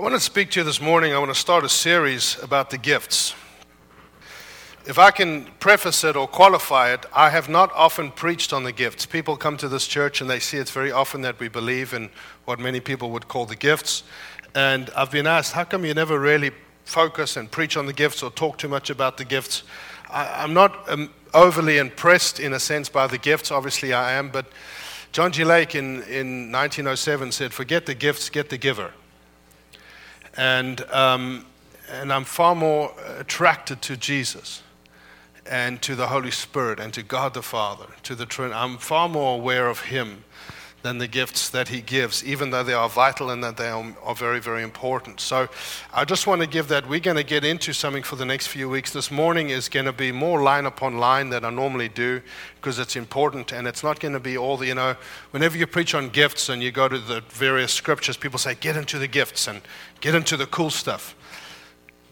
I want to speak to you this morning. I want to start a series about the gifts. If I can preface it or qualify it, I have not often preached on the gifts. People come to this church and they see it's very often that we believe in what many people would call the gifts. And I've been asked, how come you never really focus and preach on the gifts or talk too much about the gifts? I, am not um, overly impressed in a sense by the gifts. Obviously, I am. But John G. Lake in, in 1907 said, forget the gifts, get the giver. And, um, and I'm far more attracted to Jesus and to the Holy Spirit and to God the Father, to the Trinity. I'm far more aware of Him than the gifts that He gives, even though they are vital and that they are, are very, very important. So I just want to give that. We're going to get into something for the next few weeks. This morning is going to be more line upon line than I normally do because it's important and it's not going to be all the, you know, whenever you preach on gifts and you go to the various scriptures, people say, get into the gifts and get into the cool stuff.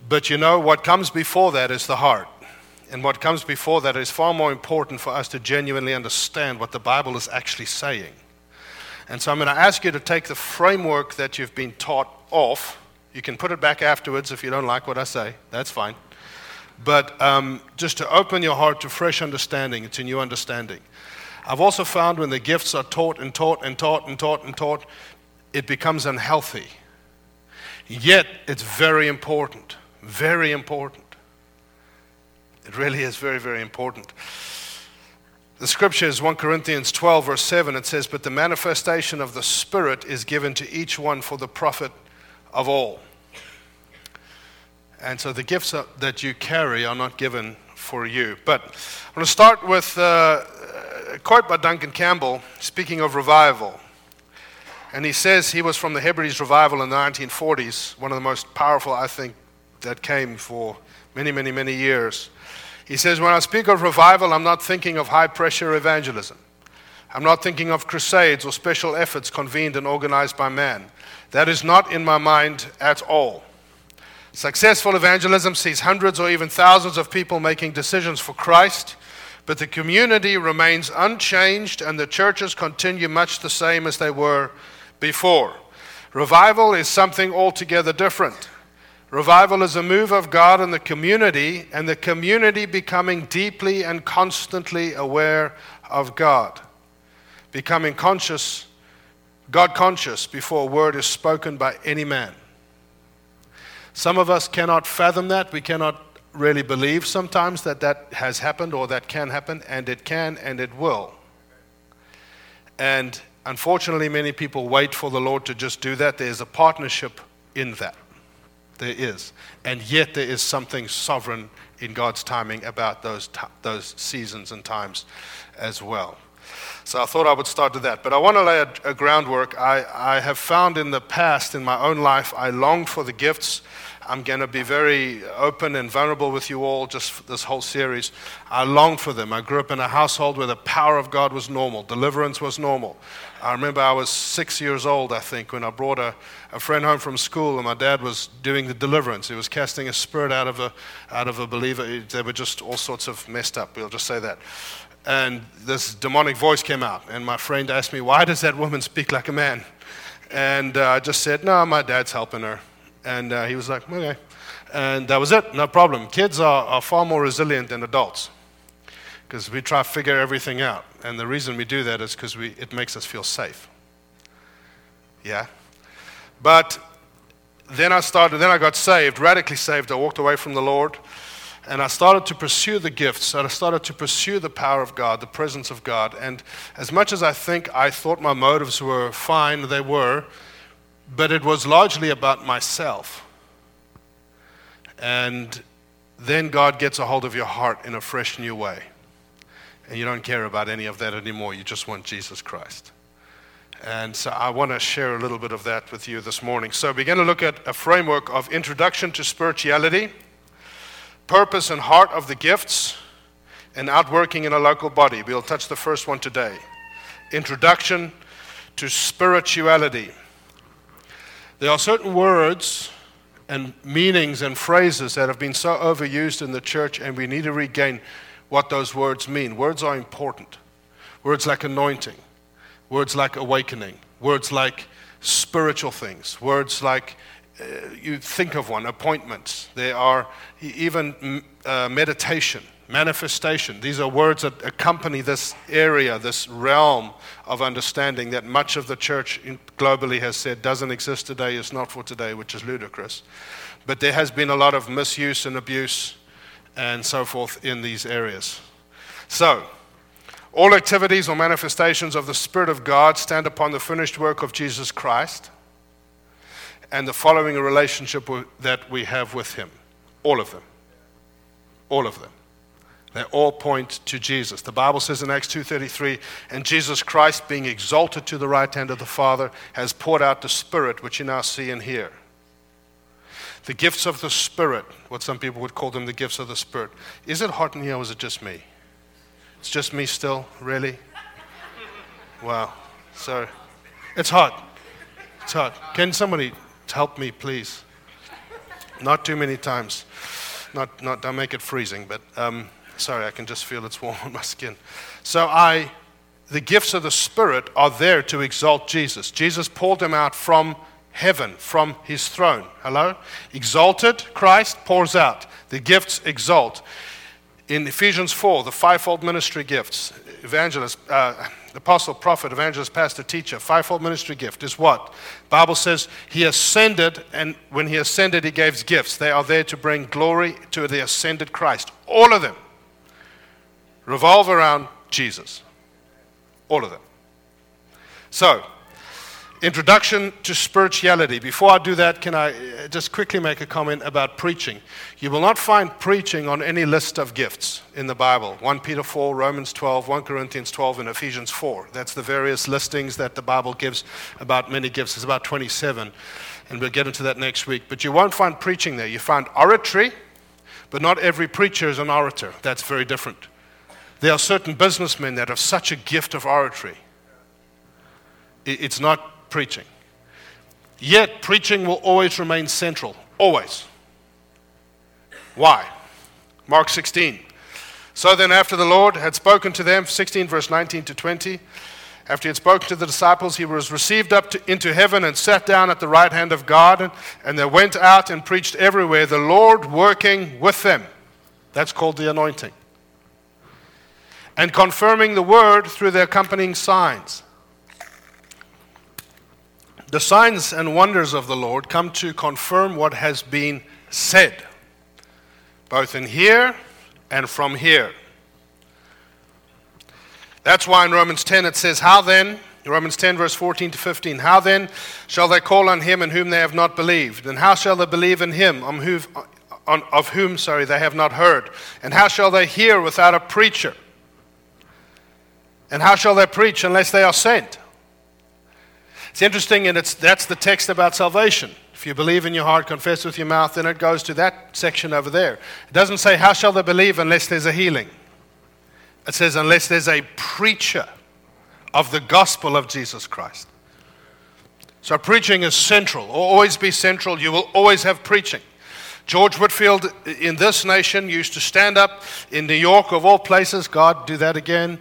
But you know, what comes before that is the heart. And what comes before that is far more important for us to genuinely understand what the Bible is actually saying. And so I'm going to ask you to take the framework that you've been taught off. You can put it back afterwards if you don't like what I say. That's fine. But um, just to open your heart to fresh understanding, to new understanding. I've also found when the gifts are taught and taught and taught and taught and taught, it becomes unhealthy. Yet, it's very important. Very important. It really is very, very important. The scripture is 1 Corinthians 12, verse 7. It says, But the manifestation of the Spirit is given to each one for the profit of all. And so the gifts that you carry are not given for you. But I'm going to start with uh, a quote by Duncan Campbell, speaking of revival. And he says he was from the Hebrides revival in the 1940s, one of the most powerful, I think, that came for many, many, many years. He says, When I speak of revival, I'm not thinking of high pressure evangelism. I'm not thinking of crusades or special efforts convened and organized by man. That is not in my mind at all. Successful evangelism sees hundreds or even thousands of people making decisions for Christ, but the community remains unchanged and the churches continue much the same as they were before. Revival is something altogether different. Revival is a move of God in the community, and the community becoming deeply and constantly aware of God, becoming conscious, God conscious, before a word is spoken by any man. Some of us cannot fathom that. We cannot really believe sometimes that that has happened or that can happen, and it can and it will. And unfortunately, many people wait for the Lord to just do that. There's a partnership in that. There is. And yet there is something sovereign in God's timing about those, t- those seasons and times as well. So I thought I would start with that. But I want to lay a, a groundwork. I, I have found in the past, in my own life, I longed for the gifts I'm going to be very open and vulnerable with you all just this whole series. I long for them. I grew up in a household where the power of God was normal, deliverance was normal. I remember I was six years old, I think, when I brought a, a friend home from school and my dad was doing the deliverance. He was casting a spirit out of a, out of a believer. They were just all sorts of messed up, we'll just say that. And this demonic voice came out, and my friend asked me, Why does that woman speak like a man? And uh, I just said, No, my dad's helping her. And uh, he was like, okay. And that was it, no problem. Kids are, are far more resilient than adults because we try to figure everything out. And the reason we do that is because it makes us feel safe. Yeah? But then I started, then I got saved, radically saved. I walked away from the Lord and I started to pursue the gifts. and I started to pursue the power of God, the presence of God. And as much as I think I thought my motives were fine, they were but it was largely about myself. And then God gets a hold of your heart in a fresh new way. And you don't care about any of that anymore. You just want Jesus Christ. And so I want to share a little bit of that with you this morning. So we're going to look at a framework of introduction to spirituality, purpose and heart of the gifts, and outworking in a local body. We'll touch the first one today. Introduction to spirituality. There are certain words and meanings and phrases that have been so overused in the church, and we need to regain what those words mean. Words are important. Words like anointing, words like awakening, words like spiritual things, words like uh, you think of one appointments, there are even uh, meditation, manifestation. These are words that accompany this area, this realm of understanding that much of the church globally has said doesn't exist today, is not for today, which is ludicrous. But there has been a lot of misuse and abuse and so forth in these areas. So, all activities or manifestations of the Spirit of God stand upon the finished work of Jesus Christ and the following relationship that we have with Him. All of them. All of them. They all point to Jesus. The Bible says in Acts 2:33, and Jesus Christ being exalted to the right hand of the Father has poured out the Spirit which you now see and hear. The gifts of the Spirit, what some people would call them the gifts of the Spirit. Is it hot in here or is it just me? It's just me still, really? Wow. So it's hot. It's hot. Can somebody help me, please? Not too many times. Not, not, don't make it freezing, but um, sorry, I can just feel it's warm on my skin. So I, the gifts of the Spirit are there to exalt Jesus. Jesus pulled them out from heaven, from his throne. Hello? Exalted Christ pours out. The gifts exalt in Ephesians 4, the fivefold ministry gifts, evangelist, uh, apostle, prophet, evangelist, pastor, teacher, fivefold ministry gift is what? Bible says he ascended, and when he ascended, he gave gifts. They are there to bring glory to the ascended Christ. All of them revolve around Jesus. All of them. So, Introduction to spirituality. Before I do that, can I uh, just quickly make a comment about preaching? You will not find preaching on any list of gifts in the Bible 1 Peter 4, Romans 12, 1 Corinthians 12, and Ephesians 4. That's the various listings that the Bible gives about many gifts. It's about 27, and we'll get into that next week. But you won't find preaching there. You find oratory, but not every preacher is an orator. That's very different. There are certain businessmen that have such a gift of oratory. It's not preaching. Yet, preaching will always remain central. Always. Why? Mark 16. So then, after the Lord had spoken to them, 16 verse 19 to 20, after he had spoken to the disciples, he was received up to, into heaven and sat down at the right hand of God. And, and they went out and preached everywhere, the Lord working with them. That's called the anointing. And confirming the word through the accompanying signs. The signs and wonders of the Lord come to confirm what has been said, both in here and from here. That's why in Romans 10 it says, How then, Romans 10, verse 14 to 15, how then shall they call on him in whom they have not believed? And how shall they believe in him on whom, on, of whom sorry, they have not heard? And how shall they hear without a preacher? And how shall they preach unless they are sent? It's interesting, and it's, that's the text about salvation. If you believe in your heart, confess with your mouth, then it goes to that section over there. It doesn't say, How shall they believe unless there's a healing? It says, Unless there's a preacher of the gospel of Jesus Christ. So preaching is central, will always be central. You will always have preaching. George Whitefield in this nation used to stand up in New York, of all places. God, do that again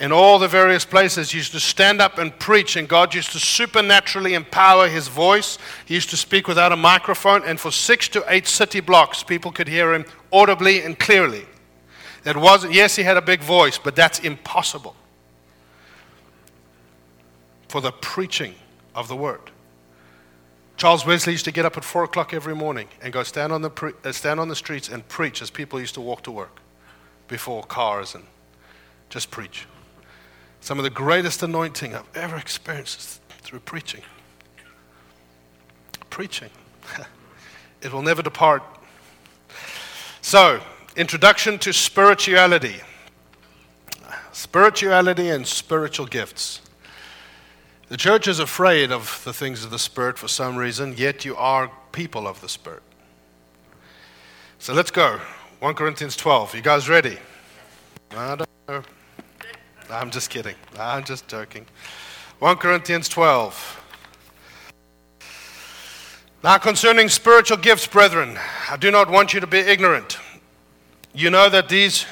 in all the various places, he used to stand up and preach, and God used to supernaturally empower his voice. He used to speak without a microphone, and for six to eight city blocks, people could hear him audibly and clearly. That wasn't, yes, he had a big voice, but that's impossible for the preaching of the word. Charles Wesley used to get up at four o'clock every morning and go stand on the, pre- uh, stand on the streets and preach as people used to walk to work before cars and just preach. Some of the greatest anointing I've ever experienced through preaching. Preaching. it will never depart. So, introduction to spirituality. Spirituality and spiritual gifts. The church is afraid of the things of the Spirit for some reason, yet you are people of the Spirit. So let's go. 1 Corinthians 12. You guys ready? I don't know. I'm just kidding. I'm just joking. 1 Corinthians 12. Now, concerning spiritual gifts, brethren, I do not want you to be ignorant. You know that these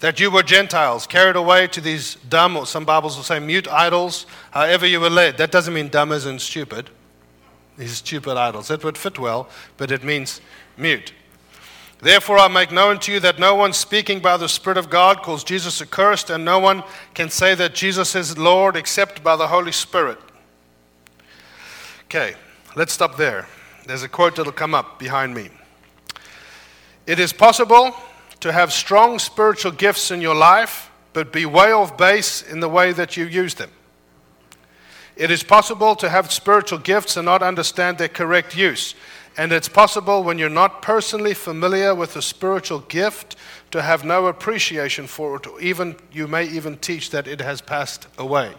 that you were Gentiles, carried away to these dumb, or some Bibles will say mute idols, however you were led. That doesn't mean dumb as in stupid. these stupid idols. That would fit well, but it means mute. Therefore, I make known to you that no one speaking by the Spirit of God calls Jesus accursed, and no one can say that Jesus is Lord except by the Holy Spirit. Okay, let's stop there. There's a quote that'll come up behind me. It is possible to have strong spiritual gifts in your life, but be way off base in the way that you use them. It is possible to have spiritual gifts and not understand their correct use. And it's possible when you're not personally familiar with a spiritual gift to have no appreciation for it, or even you may even teach that it has passed away.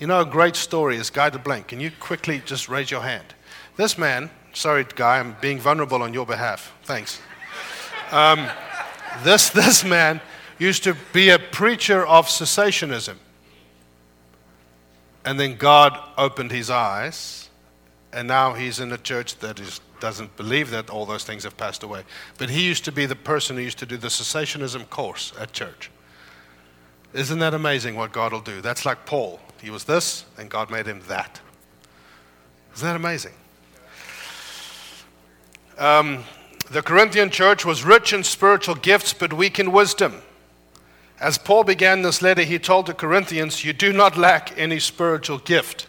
You know, a great story is Guy de Blank. Can you quickly just raise your hand? This man, sorry, Guy, I'm being vulnerable on your behalf. Thanks. Um, this, this man used to be a preacher of cessationism. And then God opened his eyes, and now he's in a church that is doesn't believe that all those things have passed away. But he used to be the person who used to do the cessationism course at church. Isn't that amazing what God will do? That's like Paul. He was this, and God made him that. Isn't that amazing? Um, the Corinthian church was rich in spiritual gifts, but weak in wisdom. As Paul began this letter, he told the Corinthians, You do not lack any spiritual gift.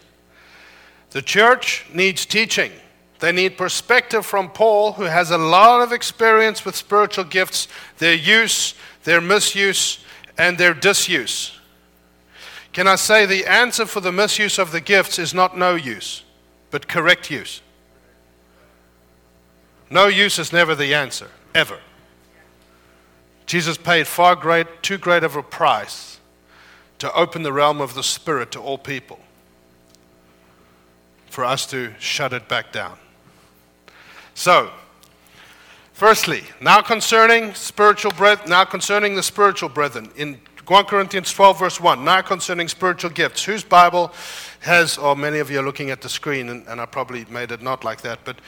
The church needs teaching. They need perspective from Paul, who has a lot of experience with spiritual gifts, their use, their misuse, and their disuse. Can I say the answer for the misuse of the gifts is not no use, but correct use? No use is never the answer, ever. Jesus paid far great, too great of a price to open the realm of the Spirit to all people for us to shut it back down. So, firstly, now concerning spiritual now concerning the spiritual brethren in 1 Corinthians 12 verse 1, now concerning spiritual gifts. Whose Bible has, or many of you are looking at the screen, and, and I probably made it not like that, but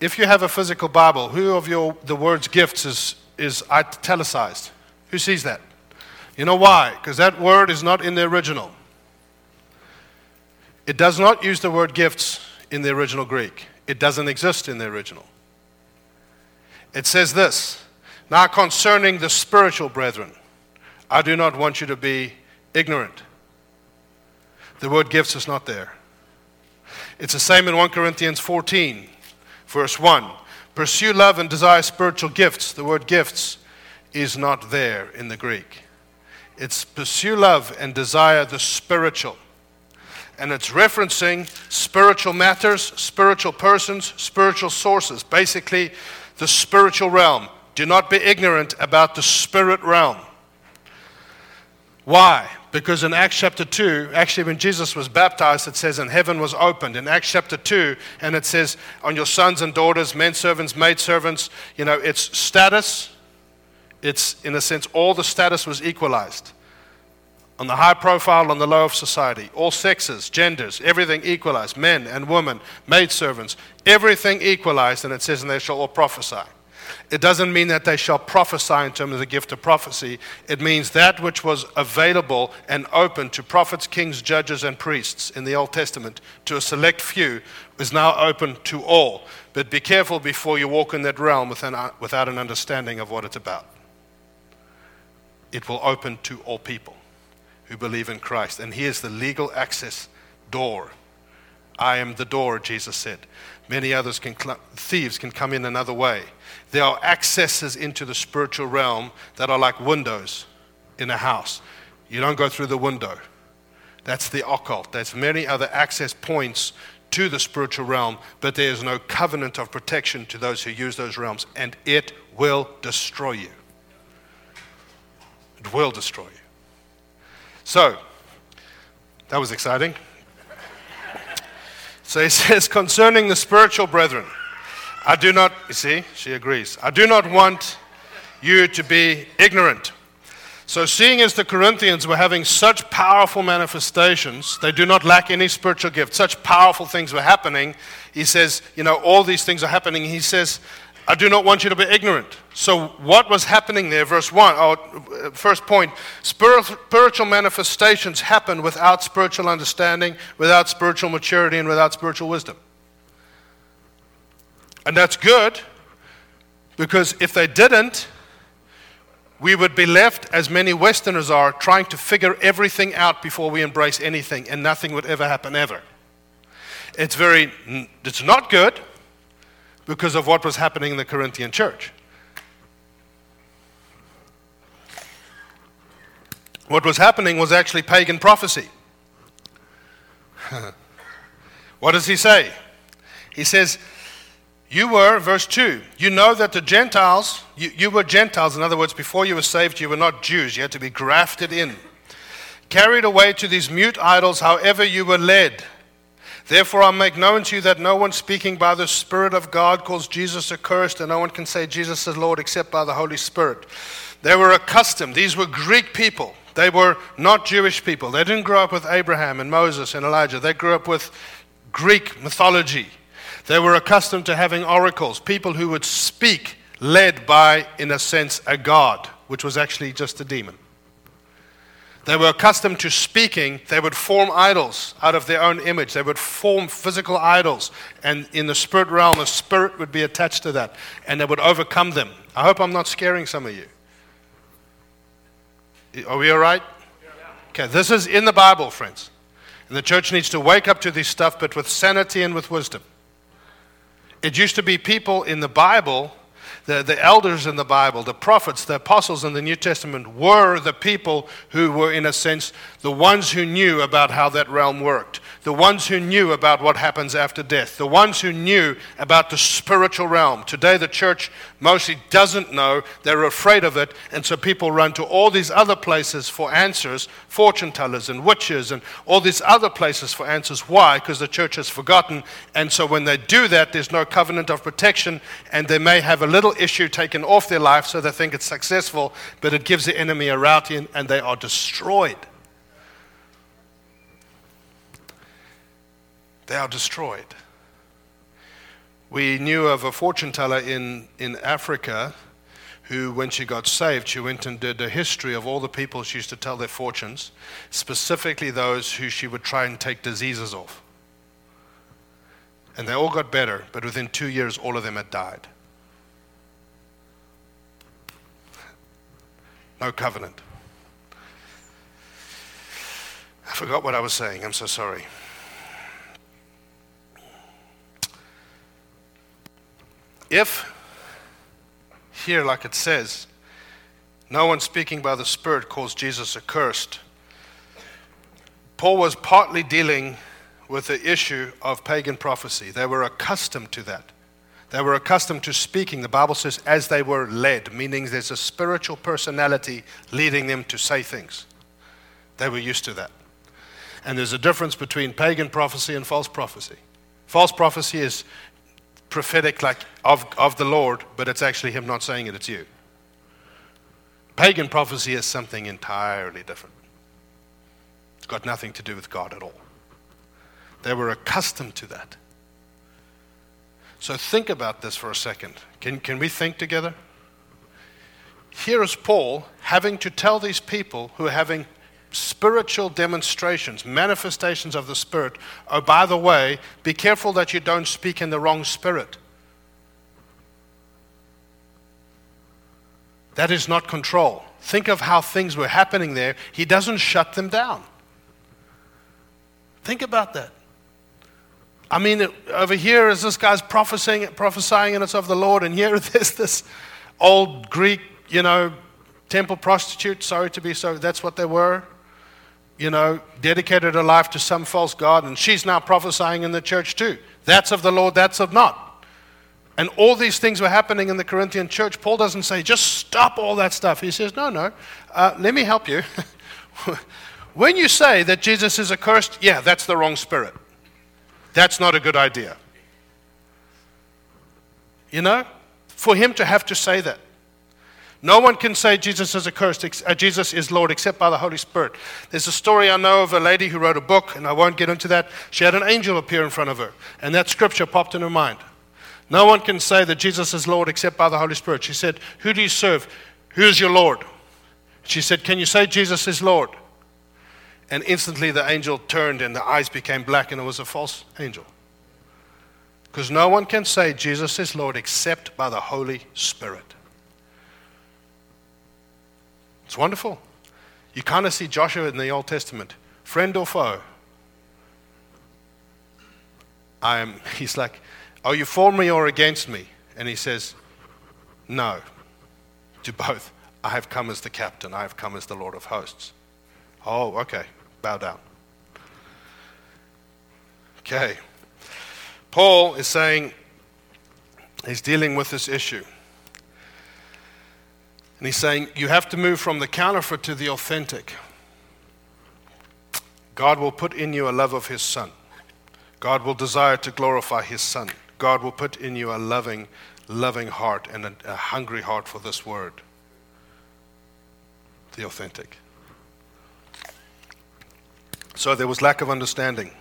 if you have a physical Bible, who of your the words gifts is is italicized? Who sees that? You know why? Because that word is not in the original. It does not use the word gifts in the original Greek. It doesn't exist in the original. It says this Now concerning the spiritual brethren, I do not want you to be ignorant. The word gifts is not there. It's the same in 1 Corinthians 14, verse 1. Pursue love and desire spiritual gifts. The word gifts is not there in the Greek. It's pursue love and desire the spiritual. And it's referencing spiritual matters, spiritual persons, spiritual sources. Basically, the spiritual realm. Do not be ignorant about the spirit realm. Why? Because in Acts chapter 2, actually, when Jesus was baptized, it says, and heaven was opened. In Acts chapter 2, and it says, on your sons and daughters, men servants, maid servants, you know, it's status. It's, in a sense, all the status was equalized on the high profile, on the low of society. All sexes, genders, everything equalized. Men and women, maidservants, everything equalized. And it says, and they shall all prophesy. It doesn't mean that they shall prophesy in terms of the gift of prophecy. It means that which was available and open to prophets, kings, judges, and priests in the Old Testament to a select few is now open to all. But be careful before you walk in that realm without an understanding of what it's about. It will open to all people who believe in Christ. And He is the legal access door. I am the door, Jesus said. Many others can, cl- thieves can come in another way. There are accesses into the spiritual realm that are like windows in a house. You don't go through the window. That's the occult. There's many other access points to the spiritual realm, but there is no covenant of protection to those who use those realms, and it will destroy you. It will destroy you. So, that was exciting. So he says, concerning the spiritual brethren, I do not, you see, she agrees, I do not want you to be ignorant. So, seeing as the Corinthians were having such powerful manifestations, they do not lack any spiritual gift. Such powerful things were happening. He says, you know, all these things are happening. He says, I do not want you to be ignorant. So, what was happening there? Verse 1, oh, first point spiritual manifestations happen without spiritual understanding, without spiritual maturity, and without spiritual wisdom. And that's good because if they didn't, we would be left, as many Westerners are, trying to figure everything out before we embrace anything, and nothing would ever happen ever. It's very, it's not good because of what was happening in the Corinthian church. What was happening was actually pagan prophecy. what does he say? He says, You were, verse 2, you know that the Gentiles, you, you were Gentiles. In other words, before you were saved, you were not Jews. You had to be grafted in. Carried away to these mute idols, however you were led. Therefore, I make known to you that no one speaking by the Spirit of God calls Jesus accursed, and no one can say Jesus is Lord except by the Holy Spirit. They were accustomed, these were Greek people. They were not Jewish people. They didn't grow up with Abraham and Moses and Elijah. They grew up with Greek mythology. They were accustomed to having oracles, people who would speak, led by, in a sense, a god, which was actually just a demon. They were accustomed to speaking. They would form idols out of their own image. They would form physical idols. And in the spirit realm, a spirit would be attached to that. And they would overcome them. I hope I'm not scaring some of you. Are we all right? Okay, this is in the Bible, friends. And the church needs to wake up to this stuff, but with sanity and with wisdom. It used to be people in the Bible, the, the elders in the Bible, the prophets, the apostles in the New Testament were the people who were, in a sense, the ones who knew about how that realm worked the ones who knew about what happens after death, the ones who knew about the spiritual realm. Today, the church mostly doesn't know, they're afraid of it, and so people run to all these other places for answers fortune tellers and witches and all these other places for answers. Why? Because the church has forgotten, and so when they do that, there's no covenant of protection, and they may have a little issue taken off their life so they think it's successful, but it gives the enemy a routing, and they are destroyed. they are destroyed. We knew of a fortune teller in, in Africa who, when she got saved, she went and did a history of all the people she used to tell their fortunes, specifically those who she would try and take diseases off. And they all got better, but within two years, all of them had died. No covenant. I forgot what I was saying. I'm so sorry. If, here, like it says, no one speaking by the Spirit calls Jesus accursed, Paul was partly dealing with the issue of pagan prophecy. They were accustomed to that. They were accustomed to speaking, the Bible says, as they were led, meaning there's a spiritual personality leading them to say things. They were used to that. And there's a difference between pagan prophecy and false prophecy. False prophecy is prophetic like of, of the Lord, but it's actually him not saying it, it's you. Pagan prophecy is something entirely different. It's got nothing to do with God at all. They were accustomed to that. So think about this for a second. Can, can we think together? Here is Paul having to tell these people who are having spiritual demonstrations, manifestations of the Spirit. Oh, by the way, be careful that you don't speak in the wrong spirit. That is not control. Think of how things were happening there. He doesn't shut them down. Think about that. I mean, over here is this guy's prophesying, prophesying and it's of the Lord, and here there's this old Greek, you know, temple prostitute. Sorry to be so, that's what they were you know, dedicated her life to some false God, and she's now prophesying in the church too. That's of the Lord, that's of not. And all these things were happening in the Corinthian church. Paul doesn't say, just stop all that stuff. He says, no, no, uh, let me help you. when you say that Jesus is accursed, yeah, that's the wrong spirit. That's not a good idea. You know, for him to have to say that. No one can say Jesus is accursed, uh, Jesus is Lord, except by the Holy Spirit. There's a story I know of a lady who wrote a book, and I won't get into that. She had an angel appear in front of her, and that scripture popped in her mind. No one can say that Jesus is Lord except by the Holy Spirit. She said, Who do you serve? Who's your Lord? She said, Can you say Jesus is Lord? And instantly the angel turned and the eyes became black, and it was a false angel. Because no one can say Jesus is Lord except by the Holy Spirit. It's wonderful. You kind of see Joshua in the Old Testament friend or foe? I am, he's like, Are you for me or against me? And he says, No, to both. I have come as the captain, I have come as the Lord of hosts. Oh, okay, bow down. Okay. Paul is saying he's dealing with this issue. And he's saying you have to move from the counterfeit to the authentic. God will put in you a love of his son. God will desire to glorify his son. God will put in you a loving, loving heart and a, a hungry heart for this word. The authentic. So there was lack of understanding.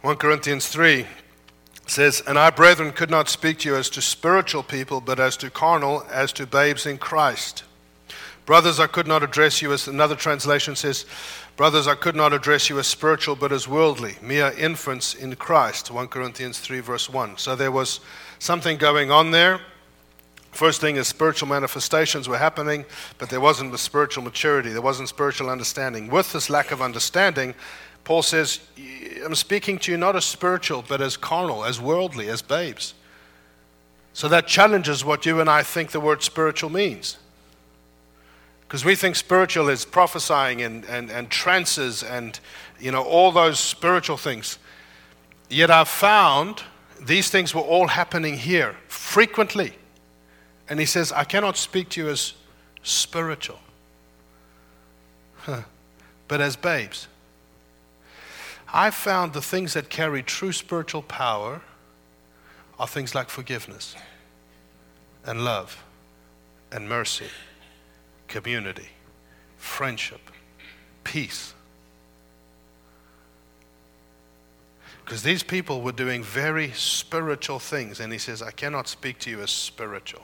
1 Corinthians 3 says, And I, brethren, could not speak to you as to spiritual people, but as to carnal, as to babes in Christ. Brothers, I could not address you as another translation says, Brothers, I could not address you as spiritual, but as worldly, mere infants in Christ. 1 Corinthians 3, verse 1. So there was something going on there. First thing is spiritual manifestations were happening, but there wasn't the spiritual maturity, there wasn't spiritual understanding. With this lack of understanding, Paul says, I'm speaking to you not as spiritual, but as carnal, as worldly, as babes. So that challenges what you and I think the word spiritual means. Because we think spiritual is prophesying and, and, and trances and, you know, all those spiritual things. Yet I've found these things were all happening here frequently. And he says, I cannot speak to you as spiritual, but as babes. I found the things that carry true spiritual power are things like forgiveness and love and mercy, community, friendship, peace. Because these people were doing very spiritual things, and he says, I cannot speak to you as spiritual,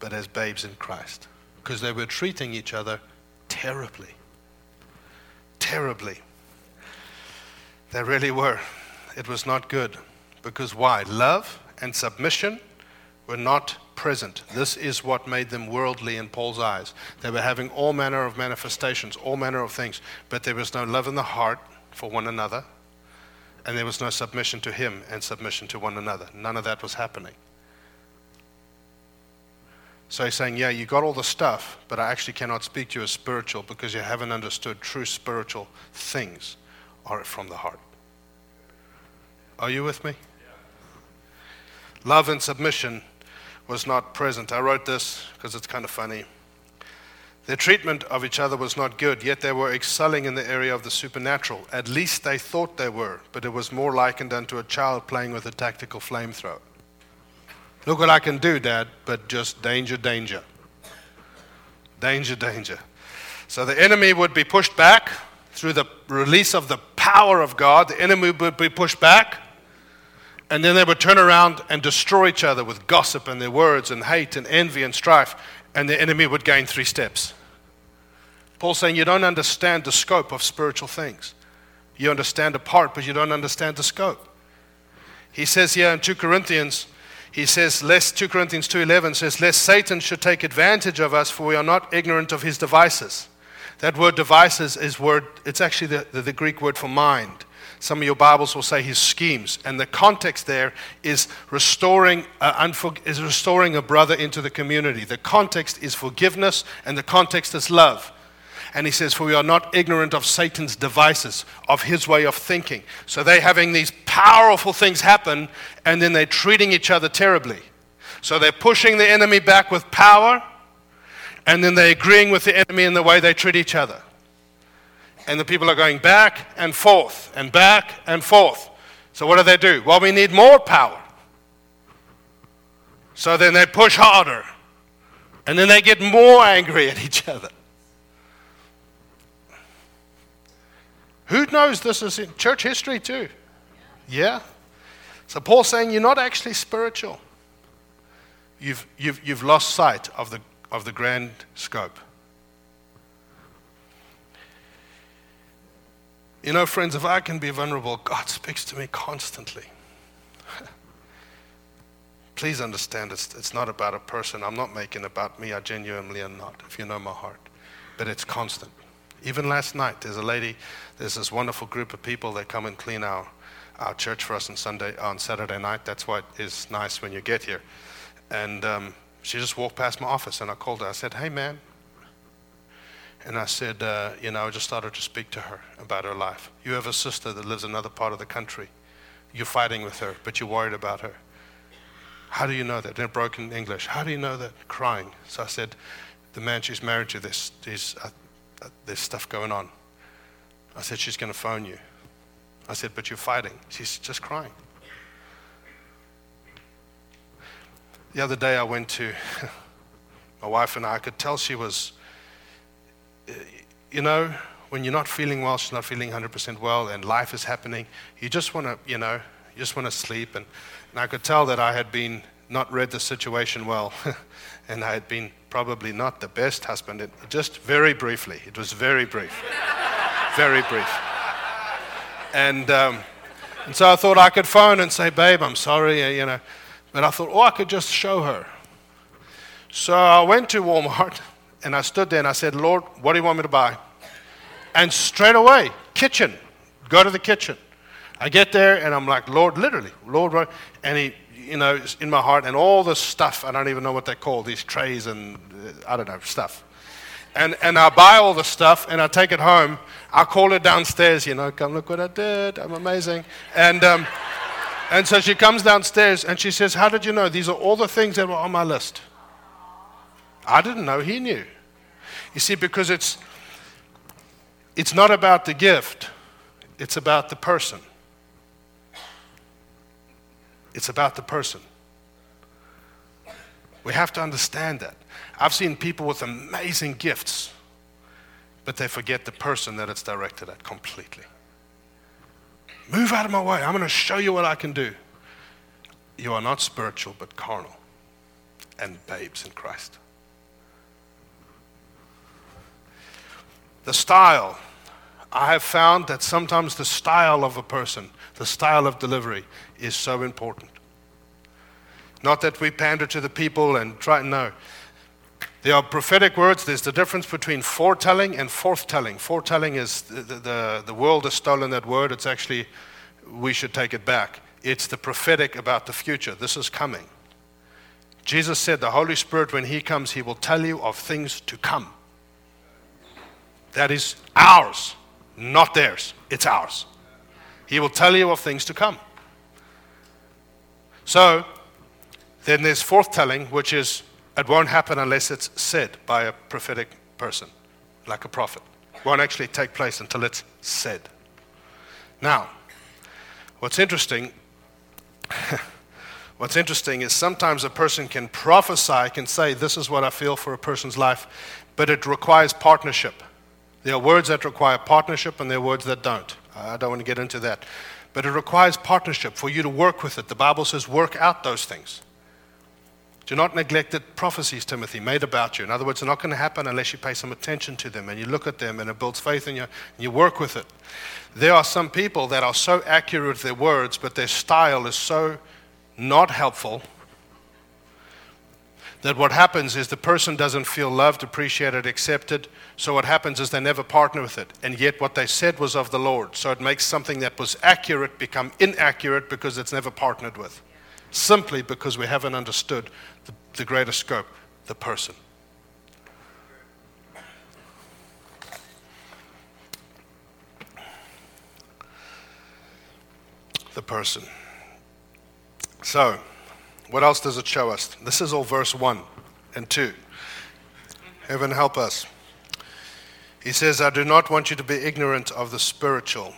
but as babes in Christ. Because they were treating each other terribly. Terribly. They really were. It was not good. Because why? Love and submission were not present. This is what made them worldly in Paul's eyes. They were having all manner of manifestations, all manner of things, but there was no love in the heart for one another, and there was no submission to him and submission to one another. None of that was happening. So he's saying, Yeah, you got all the stuff, but I actually cannot speak to you as spiritual because you haven't understood true spiritual things are from the heart. Are you with me? Love and submission was not present. I wrote this because it's kind of funny. Their treatment of each other was not good, yet they were excelling in the area of the supernatural. At least they thought they were, but it was more likened unto a child playing with a tactical flamethrower. Look what I can do, Dad, but just danger, danger. Danger, danger. So the enemy would be pushed back through the release of the power of God. The enemy would be pushed back. And then they would turn around and destroy each other with gossip and their words and hate and envy and strife. And the enemy would gain three steps. Paul's saying you don't understand the scope of spiritual things. You understand a part, but you don't understand the scope. He says here in 2 Corinthians, he says, lest 2 Corinthians 2.11 says, lest Satan should take advantage of us, for we are not ignorant of his devices. That word devices is word, it's actually the, the, the Greek word for mind. Some of your Bibles will say his schemes. And the context there is restoring, uh, is restoring a brother into the community. The context is forgiveness, and the context is love. And he says, For we are not ignorant of Satan's devices, of his way of thinking. So they're having these powerful things happen, and then they're treating each other terribly. So they're pushing the enemy back with power and then they're agreeing with the enemy in the way they treat each other. And the people are going back and forth and back and forth. So what do they do? Well, we need more power. So then they push harder. And then they get more angry at each other. Who knows this is in church history too? Yeah? So Paul's saying you're not actually spiritual. You've, you've, you've lost sight of the of the grand scope. You know, friends, if I can be vulnerable, God speaks to me constantly. please understand it's, it's not about a person. I'm not making about me. I genuinely am not, if you know my heart. But it's constant. Even last night, there's a lady, there's this wonderful group of people that come and clean our, our church for us on Sunday, on Saturday night. That's what is nice when you get here. And um, she just walked past my office, and I called her. I said, "Hey, man." And I said, uh, you know, I just started to speak to her about her life. You have a sister that lives in another part of the country. You're fighting with her, but you're worried about her. How do you know that? In broken English, how do you know that? Crying. So I said, the man she's married to, this, uh, uh, there's stuff going on. I said, she's going to phone you. I said, but you're fighting. She's just crying. The other day I went to my wife and I, I could tell she was, you know, when you're not feeling well, she's not feeling 100% well, and life is happening, you just want to, you know, you just want to sleep. And, and I could tell that I had been not read the situation well, and I had been probably not the best husband. Just very briefly, it was very brief, very brief. And, um, and so I thought I could phone and say, babe, I'm sorry, uh, you know. But I thought, oh, I could just show her. So I went to Walmart and I stood there and I said, Lord, what do you want me to buy? And straight away, kitchen, go to the kitchen. I get there and I'm like, Lord, literally, Lord, and he, you know, in my heart, and all this stuff, I don't even know what they're called, these trays and uh, I don't know, stuff. And, and I buy all the stuff and I take it home. I call her downstairs, you know, come look what I did, I'm amazing. And, um, and so she comes downstairs and she says, How did you know? These are all the things that were on my list. I didn't know, he knew. You see, because it's, it's not about the gift, it's about the person. It's about the person. We have to understand that. I've seen people with amazing gifts, but they forget the person that it's directed at completely. Move out of my way. I'm going to show you what I can do. You are not spiritual, but carnal and babes in Christ. The style. I have found that sometimes the style of a person, the style of delivery, is so important. Not that we pander to the people and try, no. There are prophetic words. There's the difference between foretelling and forthtelling. Foretelling is the, the, the world has stolen that word. It's actually, we should take it back. It's the prophetic about the future. This is coming. Jesus said, The Holy Spirit, when He comes, He will tell you of things to come. That is ours, not theirs. It's ours. He will tell you of things to come. So, then there's forthtelling, which is it won't happen unless it's said by a prophetic person, like a prophet. It won't actually take place until it's said. Now, what's interesting, what's interesting is sometimes a person can prophesy, can say, This is what I feel for a person's life, but it requires partnership. There are words that require partnership and there are words that don't. I don't want to get into that. But it requires partnership for you to work with it. The Bible says, work out those things. Do not neglect the prophecies, Timothy, made about you. In other words, they're not going to happen unless you pay some attention to them and you look at them and it builds faith in you and you work with it. There are some people that are so accurate with their words, but their style is so not helpful that what happens is the person doesn't feel loved, appreciated, accepted. So what happens is they never partner with it. And yet what they said was of the Lord. So it makes something that was accurate become inaccurate because it's never partnered with. Simply because we haven't understood the, the greater scope, the person. The person. So, what else does it show us? This is all verse 1 and 2. Heaven help us. He says, I do not want you to be ignorant of the spiritual.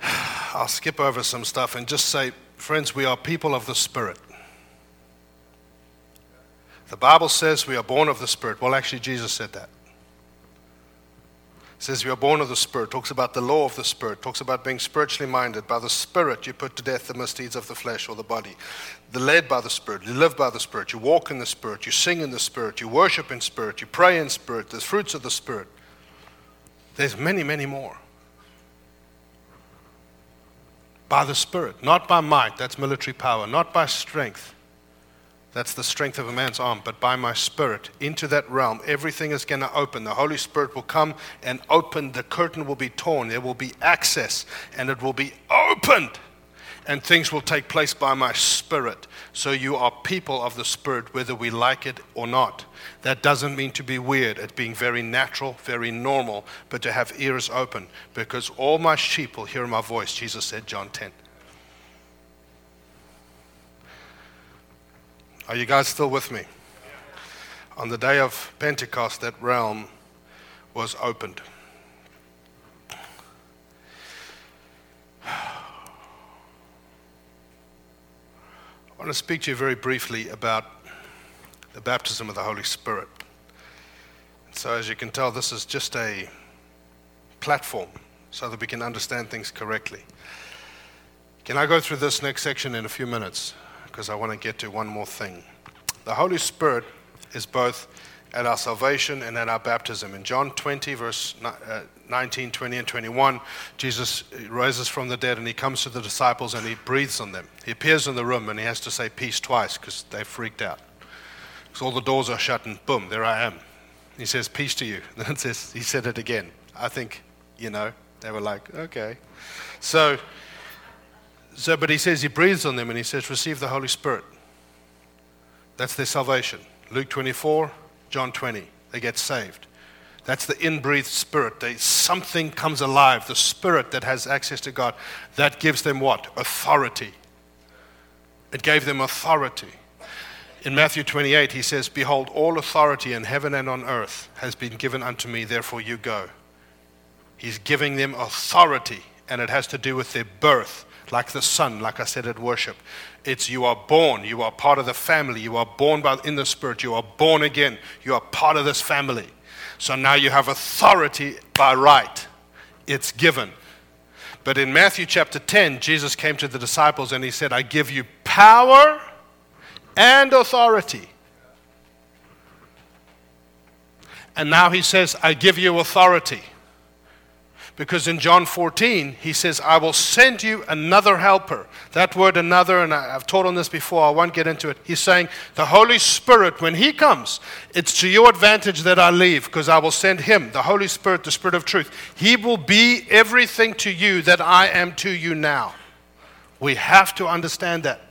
I'll skip over some stuff and just say, friends, we are people of the Spirit. The Bible says we are born of the Spirit. Well, actually, Jesus said that says we are born of the Spirit, talks about the law of the Spirit, talks about being spiritually minded. By the Spirit, you put to death the misdeeds of the flesh or the body. The led by the Spirit, you live by the Spirit, you walk in the Spirit, you sing in the Spirit, you worship in Spirit, you pray in Spirit. There's fruits of the Spirit. There's many, many more. By the Spirit, not by might, that's military power, not by strength, that's the strength of a man's arm, but by my Spirit into that realm, everything is going to open. The Holy Spirit will come and open, the curtain will be torn, there will be access, and it will be opened and things will take place by my Spirit. So you are people of the Spirit, whether we like it or not. That doesn't mean to be weird, it's being very natural, very normal, but to have ears open, because all my sheep will hear my voice, Jesus said, John 10. Are you guys still with me? On the day of Pentecost, that realm was opened. I want to speak to you very briefly about the baptism of the Holy Spirit. So, as you can tell, this is just a platform so that we can understand things correctly. Can I go through this next section in a few minutes? Because I want to get to one more thing. The Holy Spirit is both at our salvation and at our baptism. In John 20, verse uh, 19, 20, and 21, Jesus rises from the dead and he comes to the disciples and he breathes on them. He appears in the room and he has to say peace twice because they freaked out. Because all the doors are shut and boom, there I am. He says, Peace to you. Then it says, he said it again. I think, you know, they were like, okay. So, so, but he says he breathes on them and he says, Receive the Holy Spirit. That's their salvation. Luke 24, John 20. They get saved. That's the inbreathed spirit. They, something comes alive, the spirit that has access to God. That gives them what? Authority. It gave them authority. In Matthew 28, he says, Behold, all authority in heaven and on earth has been given unto me, therefore you go. He's giving them authority, and it has to do with their birth, like the son, like I said at worship. It's you are born, you are part of the family, you are born by, in the Spirit, you are born again, you are part of this family. So now you have authority by right. It's given. But in Matthew chapter 10, Jesus came to the disciples and he said, I give you power and authority. And now he says, I give you authority. Because in John 14, he says, I will send you another helper. That word another, and I've taught on this before, I won't get into it. He's saying, the Holy Spirit, when he comes, it's to your advantage that I leave, because I will send him, the Holy Spirit, the Spirit of truth. He will be everything to you that I am to you now. We have to understand that.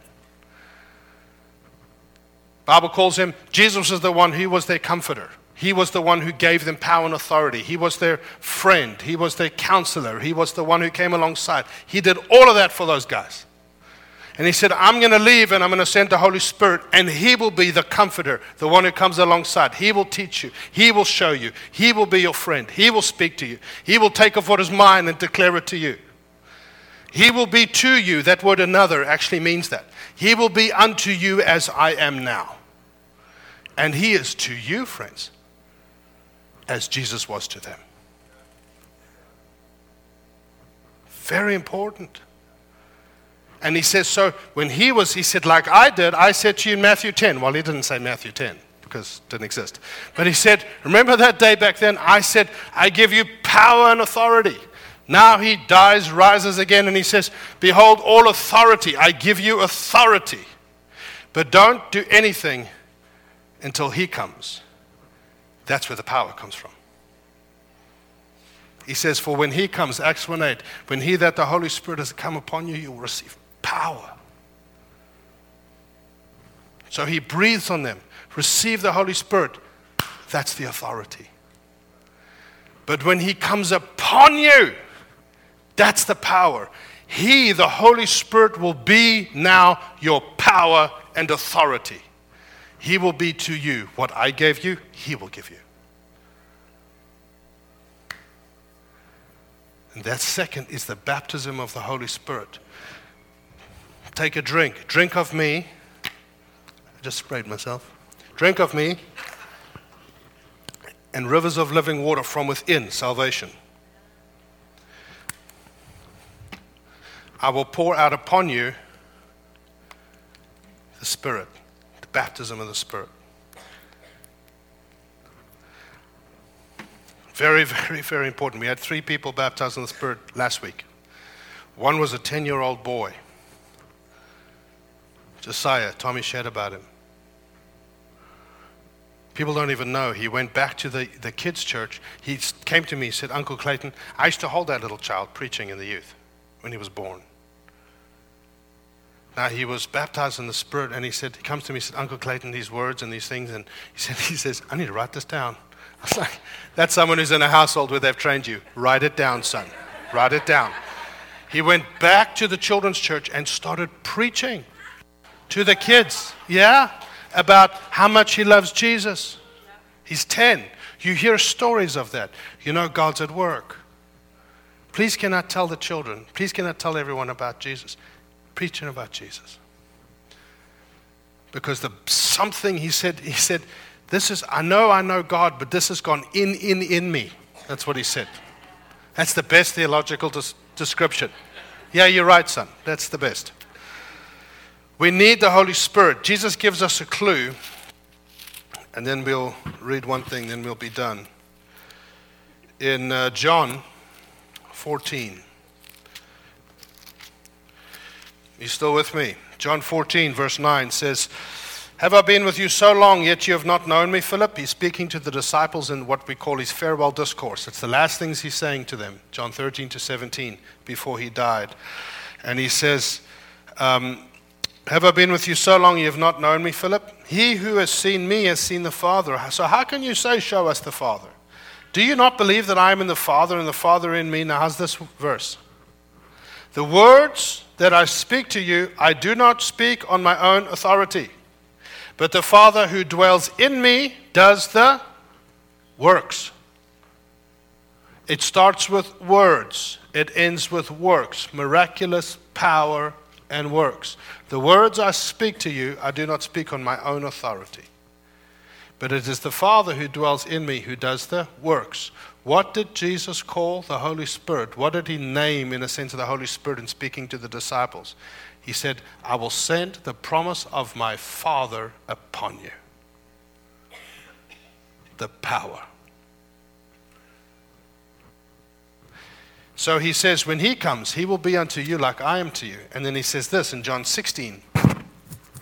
Bible calls him, Jesus is the one, he was their comforter. He was the one who gave them power and authority. He was their friend. He was their counselor. He was the one who came alongside. He did all of that for those guys. And he said, I'm going to leave and I'm going to send the Holy Spirit, and He will be the comforter, the one who comes alongside. He will teach you. He will show you. He will be your friend. He will speak to you. He will take of what is mine and declare it to you. He will be to you. That word another actually means that. He will be unto you as I am now. And He is to you, friends as Jesus was to them. Very important. And he says, so when he was, he said, like I did, I said to you in Matthew 10. Well, he didn't say Matthew 10 because it didn't exist. But he said, remember that day back then? I said, I give you power and authority. Now he dies, rises again, and he says, Behold, all authority, I give you authority. But don't do anything until he comes. That's where the power comes from. He says, For when he comes, Acts 1 8, when he that the Holy Spirit has come upon you, you will receive power. So he breathes on them. Receive the Holy Spirit. That's the authority. But when he comes upon you, that's the power. He, the Holy Spirit, will be now your power and authority. He will be to you what I gave you, He will give you. And that second is the baptism of the Holy Spirit. Take a drink. Drink of me. I just sprayed myself. Drink of me. And rivers of living water from within, salvation. I will pour out upon you the Spirit baptism of the Spirit. Very, very, very important. We had three people baptized in the Spirit last week. One was a 10 year old boy. Josiah, Tommy shared about him. People don't even know. He went back to the, the kids' church. He came to me, said, Uncle Clayton, I used to hold that little child preaching in the youth when he was born. Now he was baptized in the Spirit, and he said, he comes to me, he said, Uncle Clayton, these words and these things, and he said, he says, I need to write this down. I was like, that's someone who's in a household where they've trained you. Write it down, son. Write it down. He went back to the children's church and started preaching to the kids. Yeah? about how much he loves Jesus. He's 10. You hear stories of that. You know God's at work. Please cannot tell the children, please cannot tell everyone about Jesus. Preaching about Jesus. Because the something he said, he said, this is, I know I know God, but this has gone in, in, in me. That's what he said. That's the best theological des- description. Yeah, you're right, son. That's the best. We need the Holy Spirit. Jesus gives us a clue, and then we'll read one thing, then we'll be done. In uh, John 14. You still with me? John 14, verse 9 says, Have I been with you so long, yet you have not known me, Philip? He's speaking to the disciples in what we call his farewell discourse. It's the last things he's saying to them, John 13 to 17, before he died. And he says, um, have I been with you so long you have not known me, Philip? He who has seen me has seen the Father. So how can you say, Show us the Father? Do you not believe that I am in the Father and the Father in me? Now, how's this verse? The words that I speak to you, I do not speak on my own authority, but the Father who dwells in me does the works. It starts with words, it ends with works, miraculous power and works. The words I speak to you, I do not speak on my own authority. But it is the Father who dwells in me who does the works. What did Jesus call the Holy Spirit? What did he name, in a sense, of the Holy Spirit in speaking to the disciples? He said, I will send the promise of my Father upon you. The power. So he says, when he comes, he will be unto you like I am to you. And then he says this in John 16.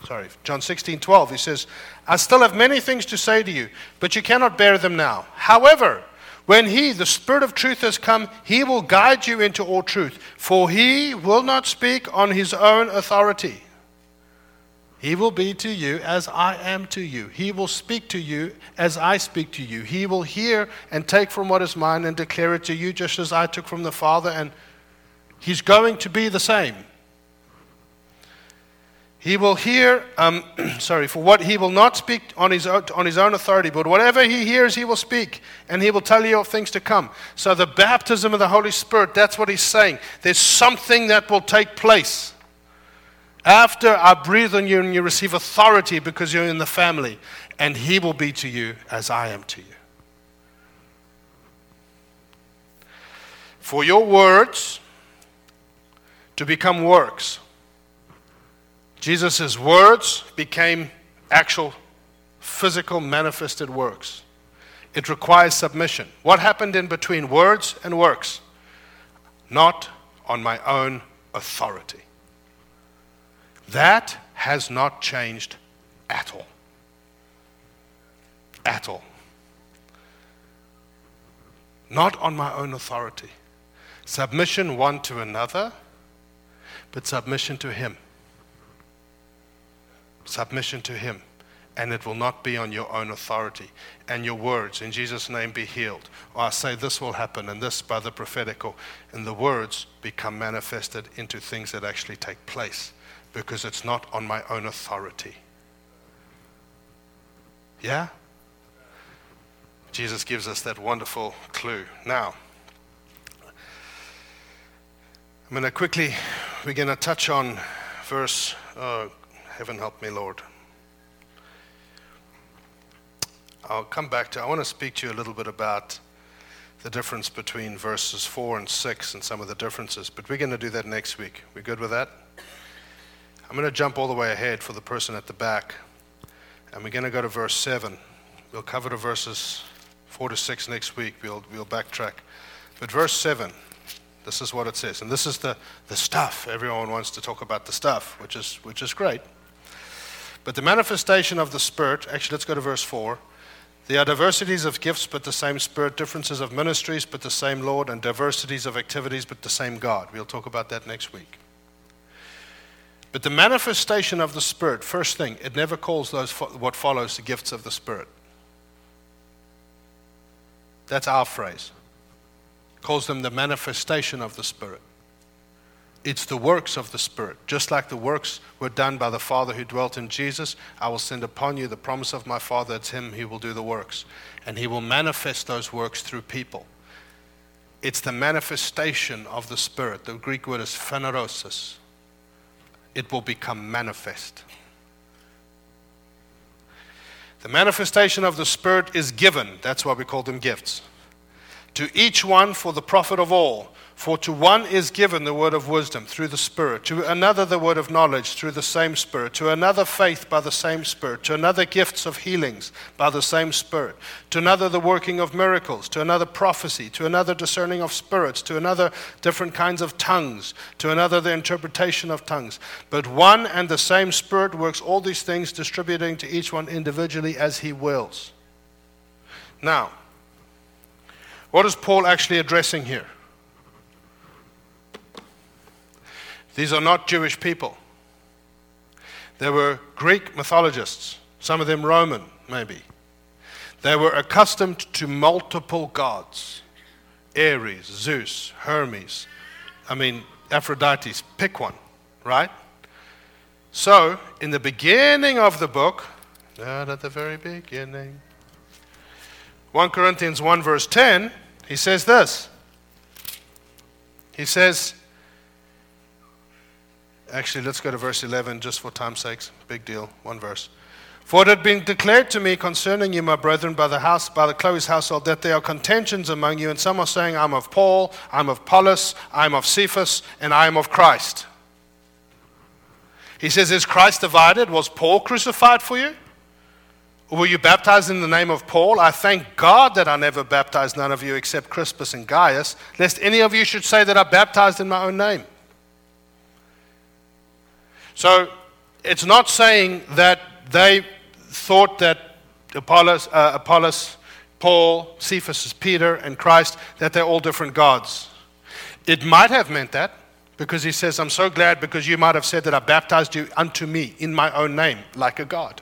Sorry, John 16, 12. He says, I still have many things to say to you, but you cannot bear them now. However, when he, the Spirit of truth, has come, he will guide you into all truth. For he will not speak on his own authority he will be to you as I am to you. He will speak to you as I speak to you. He will hear and take from what is mine and declare it to you, just as I took from the Father. And he's going to be the same. He will hear, um, sorry, for what he will not speak on his, own, on his own authority, but whatever he hears, he will speak, and he will tell you of things to come. So, the baptism of the Holy Spirit, that's what he's saying. There's something that will take place. After I breathe on you and you receive authority because you're in the family, and he will be to you as I am to you. For your words to become works, Jesus' words became actual physical manifested works. It requires submission. What happened in between words and works? Not on my own authority. That has not changed at all. At all. Not on my own authority. Submission one to another, but submission to Him. Submission to Him. And it will not be on your own authority. And your words, in Jesus' name, be healed. Or I say this will happen, and this by the prophetical. And the words become manifested into things that actually take place because it's not on my own authority. Yeah? Jesus gives us that wonderful clue. Now, I'm going to quickly, we're going to touch on verse, oh, heaven help me, Lord. I'll come back to, I want to speak to you a little bit about the difference between verses 4 and 6 and some of the differences, but we're going to do that next week. We good with that? I'm going to jump all the way ahead for the person at the back. And we're going to go to verse 7. We'll cover the verses 4 to 6 next week. We'll, we'll backtrack. But verse 7, This is what it says. And this is the, the stuff. Everyone wants to talk about the stuff, which is, which is great. But the manifestation of the Spirit, actually, let's go to verse 4. There are diversities of gifts, but the same Spirit, differences of ministries, but the same Lord, and diversities of activities, but the same God. We'll talk about that next week. But the manifestation of the Spirit, first thing, it never calls those what follows the gifts of the Spirit. That's our phrase. It calls them the manifestation of the Spirit. It's the works of the Spirit. Just like the works were done by the Father who dwelt in Jesus, I will send upon you the promise of my Father. It's Him who will do the works. And He will manifest those works through people. It's the manifestation of the Spirit. The Greek word is phanerosis. It will become manifest. The manifestation of the Spirit is given. That's why we call them gifts. To each one for the profit of all. For to one is given the word of wisdom through the Spirit, to another the word of knowledge through the same Spirit, to another faith by the same Spirit, to another gifts of healings by the same Spirit, to another the working of miracles, to another prophecy, to another discerning of spirits, to another different kinds of tongues, to another the interpretation of tongues. But one and the same Spirit works all these things, distributing to each one individually as he wills. Now, what is Paul actually addressing here? These are not Jewish people. They were Greek mythologists, some of them Roman, maybe. They were accustomed to multiple gods Ares, Zeus, Hermes. I mean, Aphrodite, pick one, right? So, in the beginning of the book, not at the very beginning, 1 Corinthians 1, verse 10, he says this. He says, Actually, let's go to verse 11 just for time's sake. Big deal. One verse. For it had been declared to me concerning you, my brethren, by the house, by the Chloe's household, that there are contentions among you, and some are saying, I'm of Paul, I'm of Apollos, I'm of Cephas, and I am of Christ. He says, Is Christ divided? Was Paul crucified for you? Were you baptized in the name of Paul? I thank God that I never baptized none of you except Crispus and Gaius, lest any of you should say that I baptized in my own name. So it's not saying that they thought that Apollos, uh, Apollos, Paul, Cephas, Peter, and Christ, that they're all different gods. It might have meant that because he says, I'm so glad because you might have said that I baptized you unto me in my own name, like a God.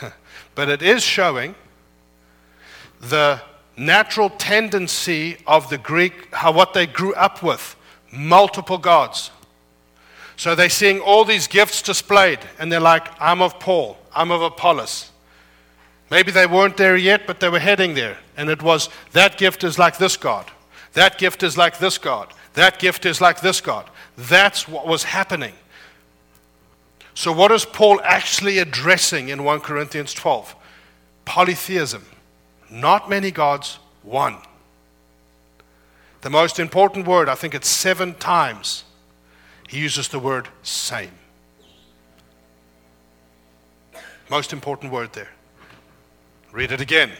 but it is showing the natural tendency of the Greek, how what they grew up with multiple gods. So they're seeing all these gifts displayed, and they're like, I'm of Paul, I'm of Apollos. Maybe they weren't there yet, but they were heading there. And it was, that gift is like this God. That gift is like this God. That gift is like this God. That's what was happening. So, what is Paul actually addressing in 1 Corinthians 12? Polytheism. Not many gods, one. The most important word, I think it's seven times, he uses the word same. Most important word there. Read it again.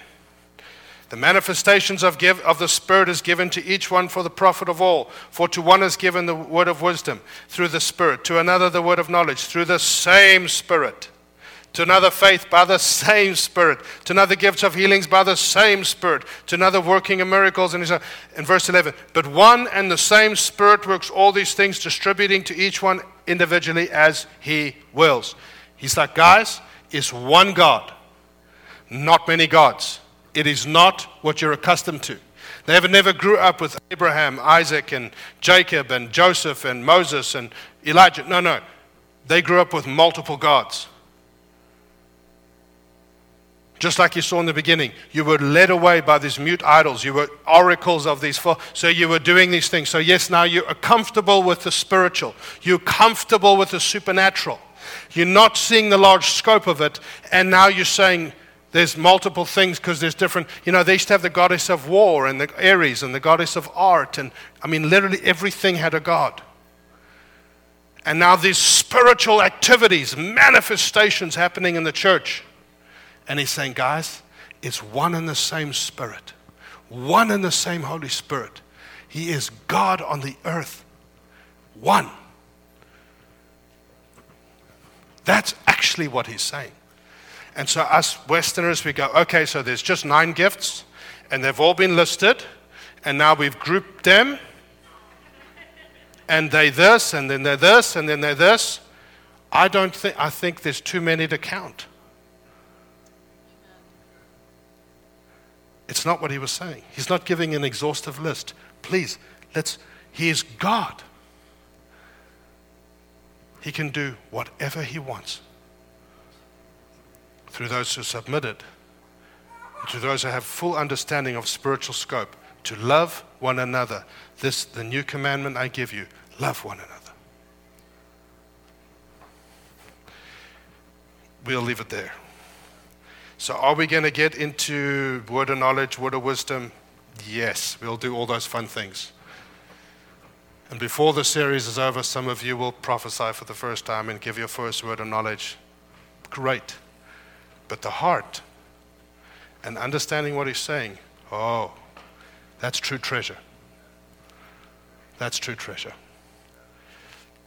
The manifestations of, give, of the Spirit is given to each one for the profit of all. For to one is given the word of wisdom through the Spirit, to another the word of knowledge through the same Spirit to another faith by the same Spirit, to another gifts of healings by the same Spirit, to another working of miracles. And in verse 11, but one and the same Spirit works all these things, distributing to each one individually as he wills. He's like, guys, it's one God, not many gods. It is not what you're accustomed to. They ever never grew up with Abraham, Isaac, and Jacob, and Joseph, and Moses, and Elijah. No, no. They grew up with multiple gods. Just like you saw in the beginning, you were led away by these mute idols. You were oracles of these. So you were doing these things. So, yes, now you are comfortable with the spiritual, you're comfortable with the supernatural. You're not seeing the large scope of it. And now you're saying, there's multiple things because there's different, you know, they used to have the goddess of war and the Ares and the goddess of art. And I mean, literally everything had a god. And now these spiritual activities, manifestations happening in the church and he's saying, guys, it's one and the same spirit. one and the same Holy Spirit. He is God on the earth. One. That's actually what he's saying. And so, us Westerners, we go, okay, so there's just nine gifts, and they've all been listed, and now we've grouped them, and they this, and then they're this, and then they're this. I don't think, I think there's too many to count. It's not what he was saying. He's not giving an exhaustive list. Please, let's, he is God. He can do whatever he wants through those who submitted, to those who have full understanding of spiritual scope, to love one another. This, the new commandment I give you love one another. We'll leave it there. So, are we going to get into word of knowledge, word of wisdom? Yes, we'll do all those fun things. And before the series is over, some of you will prophesy for the first time and give your first word of knowledge. Great. But the heart and understanding what he's saying, oh, that's true treasure. That's true treasure.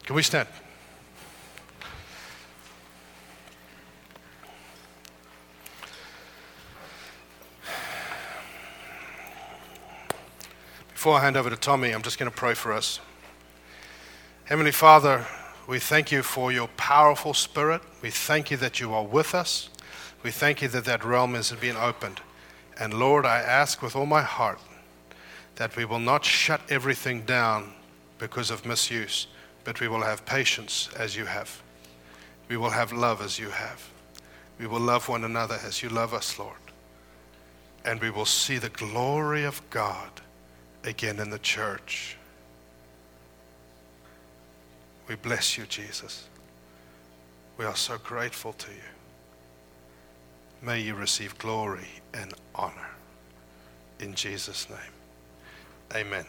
Can we stand? Before I hand over to Tommy, I'm just going to pray for us. Heavenly Father, we thank you for your powerful spirit. We thank you that you are with us. We thank you that that realm has been opened. And Lord, I ask with all my heart that we will not shut everything down because of misuse, but we will have patience as you have. We will have love as you have. We will love one another as you love us, Lord. And we will see the glory of God again in the church. We bless you, Jesus. We are so grateful to you. May you receive glory and honor. In Jesus' name, amen.